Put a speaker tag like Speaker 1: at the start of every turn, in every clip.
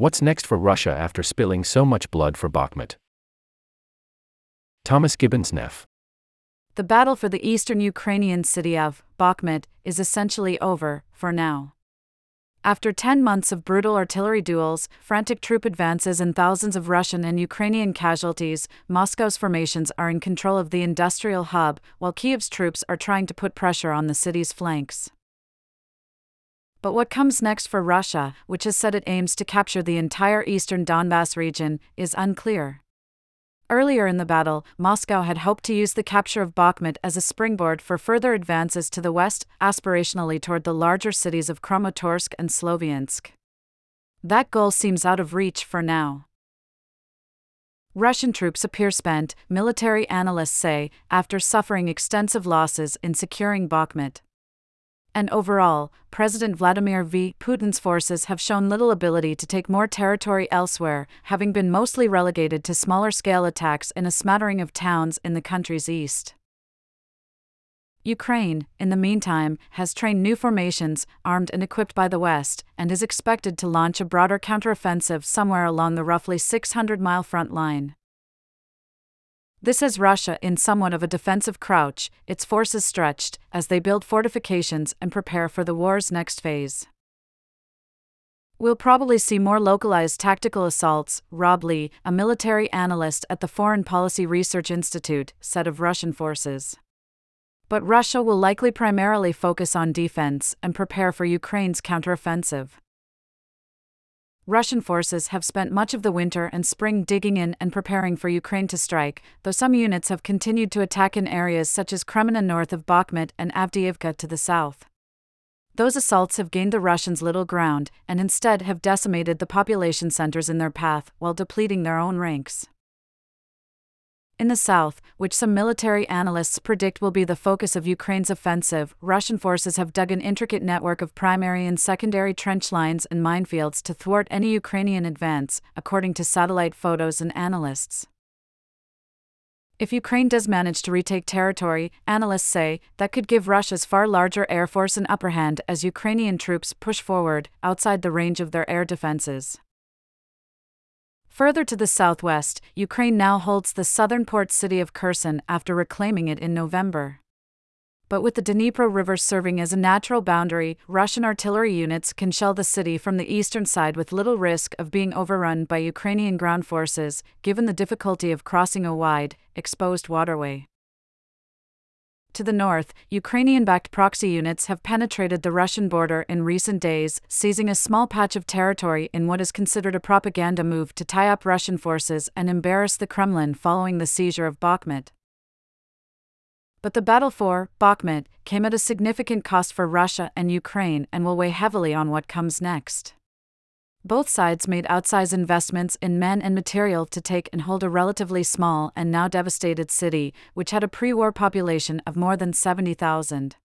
Speaker 1: What's next for Russia after spilling so much blood for Bakhmut? Thomas Gibbons Neff.
Speaker 2: The battle for the eastern Ukrainian city of Bakhmut is essentially over, for now. After 10 months of brutal artillery duels, frantic troop advances, and thousands of Russian and Ukrainian casualties, Moscow's formations are in control of the industrial hub, while Kiev's troops are trying to put pressure on the city's flanks. But what comes next for Russia, which has said it aims to capture the entire eastern Donbass region, is unclear. Earlier in the battle, Moscow had hoped to use the capture of Bakhmut as a springboard for further advances to the west, aspirationally toward the larger cities of Kramatorsk and Sloviansk. That goal seems out of reach for now. Russian troops appear spent, military analysts say, after suffering extensive losses in securing Bakhmut and overall, President Vladimir V. Putin's forces have shown little ability to take more territory elsewhere, having been mostly relegated to smaller scale attacks in a smattering of towns in the country's east. Ukraine, in the meantime, has trained new formations, armed and equipped by the West, and is expected to launch a broader counteroffensive somewhere along the roughly 600 mile front line. This has Russia in somewhat of a defensive crouch, its forces stretched, as they build fortifications and prepare for the war's next phase. We'll probably see more localized tactical assaults, Rob Lee, a military analyst at the Foreign Policy Research Institute, said of Russian forces. But Russia will likely primarily focus on defense and prepare for Ukraine's counteroffensive. Russian forces have spent much of the winter and spring digging in and preparing for Ukraine to strike, though some units have continued to attack in areas such as Kreminna north of Bakhmut and Avdiivka to the south. Those assaults have gained the Russians little ground and instead have decimated the population centers in their path while depleting their own ranks. In the south, which some military analysts predict will be the focus of Ukraine's offensive, Russian forces have dug an intricate network of primary and secondary trench lines and minefields to thwart any Ukrainian advance, according to satellite photos and analysts. If Ukraine does manage to retake territory, analysts say, that could give Russia's far larger air force an upper hand as Ukrainian troops push forward, outside the range of their air defenses. Further to the southwest, Ukraine now holds the southern port city of Kherson after reclaiming it in November. But with the Dnipro River serving as a natural boundary, Russian artillery units can shell the city from the eastern side with little risk of being overrun by Ukrainian ground forces, given the difficulty of crossing a wide, exposed waterway. To the north, Ukrainian backed proxy units have penetrated the Russian border in recent days, seizing a small patch of territory in what is considered a propaganda move to tie up Russian forces and embarrass the Kremlin following the seizure of Bakhmut. But the battle for Bakhmut came at a significant cost for Russia and Ukraine and will weigh heavily on what comes next. Both sides made outsized investments in men and material to take and hold a relatively small and now devastated city, which had a pre war population of more than 70,000.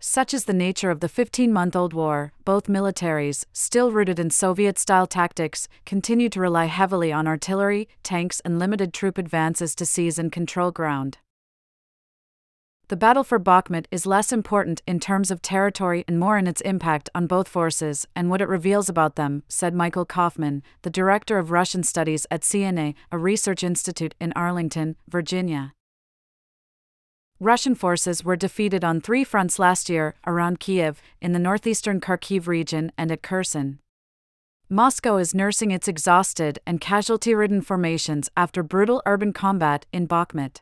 Speaker 2: Such is the nature of the 15 month old war, both militaries, still rooted in Soviet style tactics, continue to rely heavily on artillery, tanks, and limited troop advances to seize and control ground. The battle for Bakhmut is less important in terms of territory and more in its impact on both forces and what it reveals about them, said Michael Kofman, the director of Russian studies at CNA, a research institute in Arlington, Virginia. Russian forces were defeated on three fronts last year around Kiev, in the northeastern Kharkiv region, and at Kherson. Moscow is nursing its exhausted and casualty ridden formations after brutal urban combat in Bakhmut.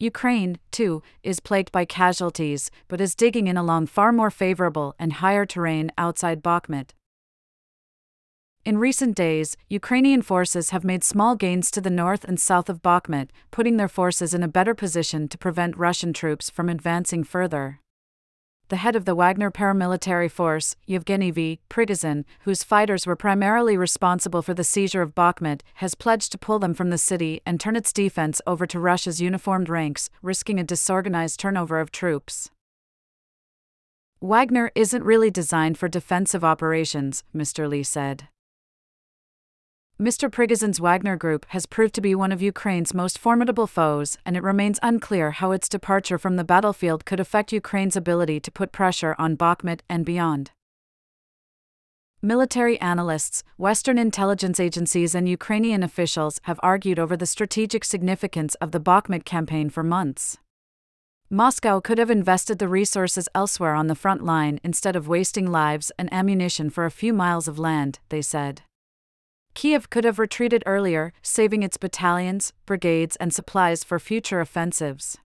Speaker 2: Ukraine, too, is plagued by casualties, but is digging in along far more favorable and higher terrain outside Bakhmut. In recent days, Ukrainian forces have made small gains to the north and south of Bakhmut, putting their forces in a better position to prevent Russian troops from advancing further the head of the Wagner paramilitary force, Yevgeny V. Prigozhin, whose fighters were primarily responsible for the seizure of Bakhmut, has pledged to pull them from the city and turn its defense over to Russia's uniformed ranks, risking a disorganized turnover of troops. Wagner isn't really designed for defensive operations, Mr. Lee said. Mr. Prigozhin's Wagner Group has proved to be one of Ukraine's most formidable foes, and it remains unclear how its departure from the battlefield could affect Ukraine's ability to put pressure on Bakhmut and beyond. Military analysts, Western intelligence agencies, and Ukrainian officials have argued over the strategic significance of the Bakhmut campaign for months. Moscow could have invested the resources elsewhere on the front line instead of wasting lives and ammunition for a few miles of land, they said. Kiev could have retreated earlier, saving its battalions, brigades, and supplies for future offensives.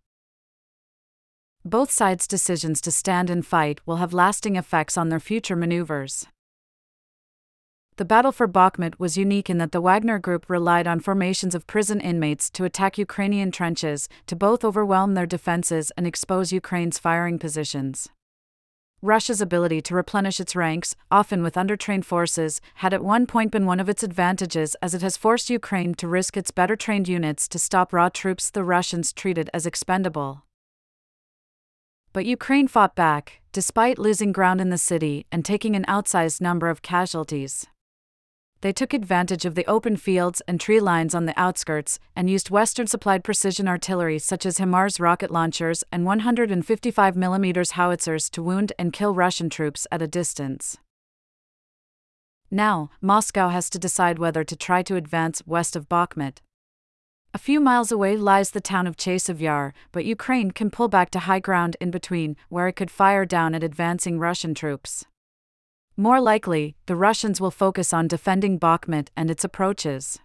Speaker 2: Both sides' decisions to stand and fight will have lasting effects on their future maneuvers. The battle for Bakhmut was unique in that the Wagner Group relied on formations of prison inmates to attack Ukrainian trenches, to both overwhelm their defenses and expose Ukraine's firing positions. Russia's ability to replenish its ranks, often with undertrained forces, had at one point been one of its advantages as it has forced Ukraine to risk its better trained units to stop raw troops the Russians treated as expendable. But Ukraine fought back, despite losing ground in the city and taking an outsized number of casualties they took advantage of the open fields and tree lines on the outskirts and used Western supplied precision artillery such as HIMARS rocket launchers and 155 mm howitzers to wound and kill Russian troops at a distance. Now, Moscow has to decide whether to try to advance west of Bakhmut. A few miles away lies the town of Chasiv Yar, but Ukraine can pull back to high ground in between, where it could fire down at advancing Russian troops. More likely, the Russians will focus on defending Bakhmut and its approaches.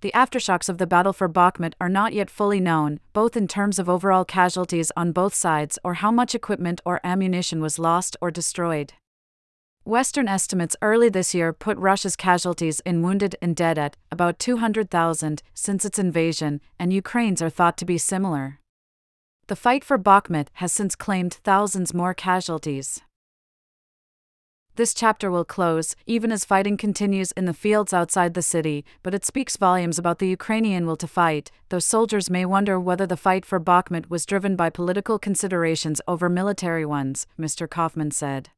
Speaker 2: The aftershocks of the battle for Bakhmut are not yet fully known, both in terms of overall casualties on both sides or how much equipment or ammunition was lost or destroyed. Western estimates early this year put Russia's casualties in wounded and dead at about 200,000 since its invasion, and Ukraine's are thought to be similar. The fight for Bakhmut has since claimed thousands more casualties. This chapter will close, even as fighting continues in the fields outside the city, but it speaks volumes about the Ukrainian will to fight, though soldiers may wonder whether the fight for Bakhmut was driven by political considerations over military ones, Mr. Kofman said.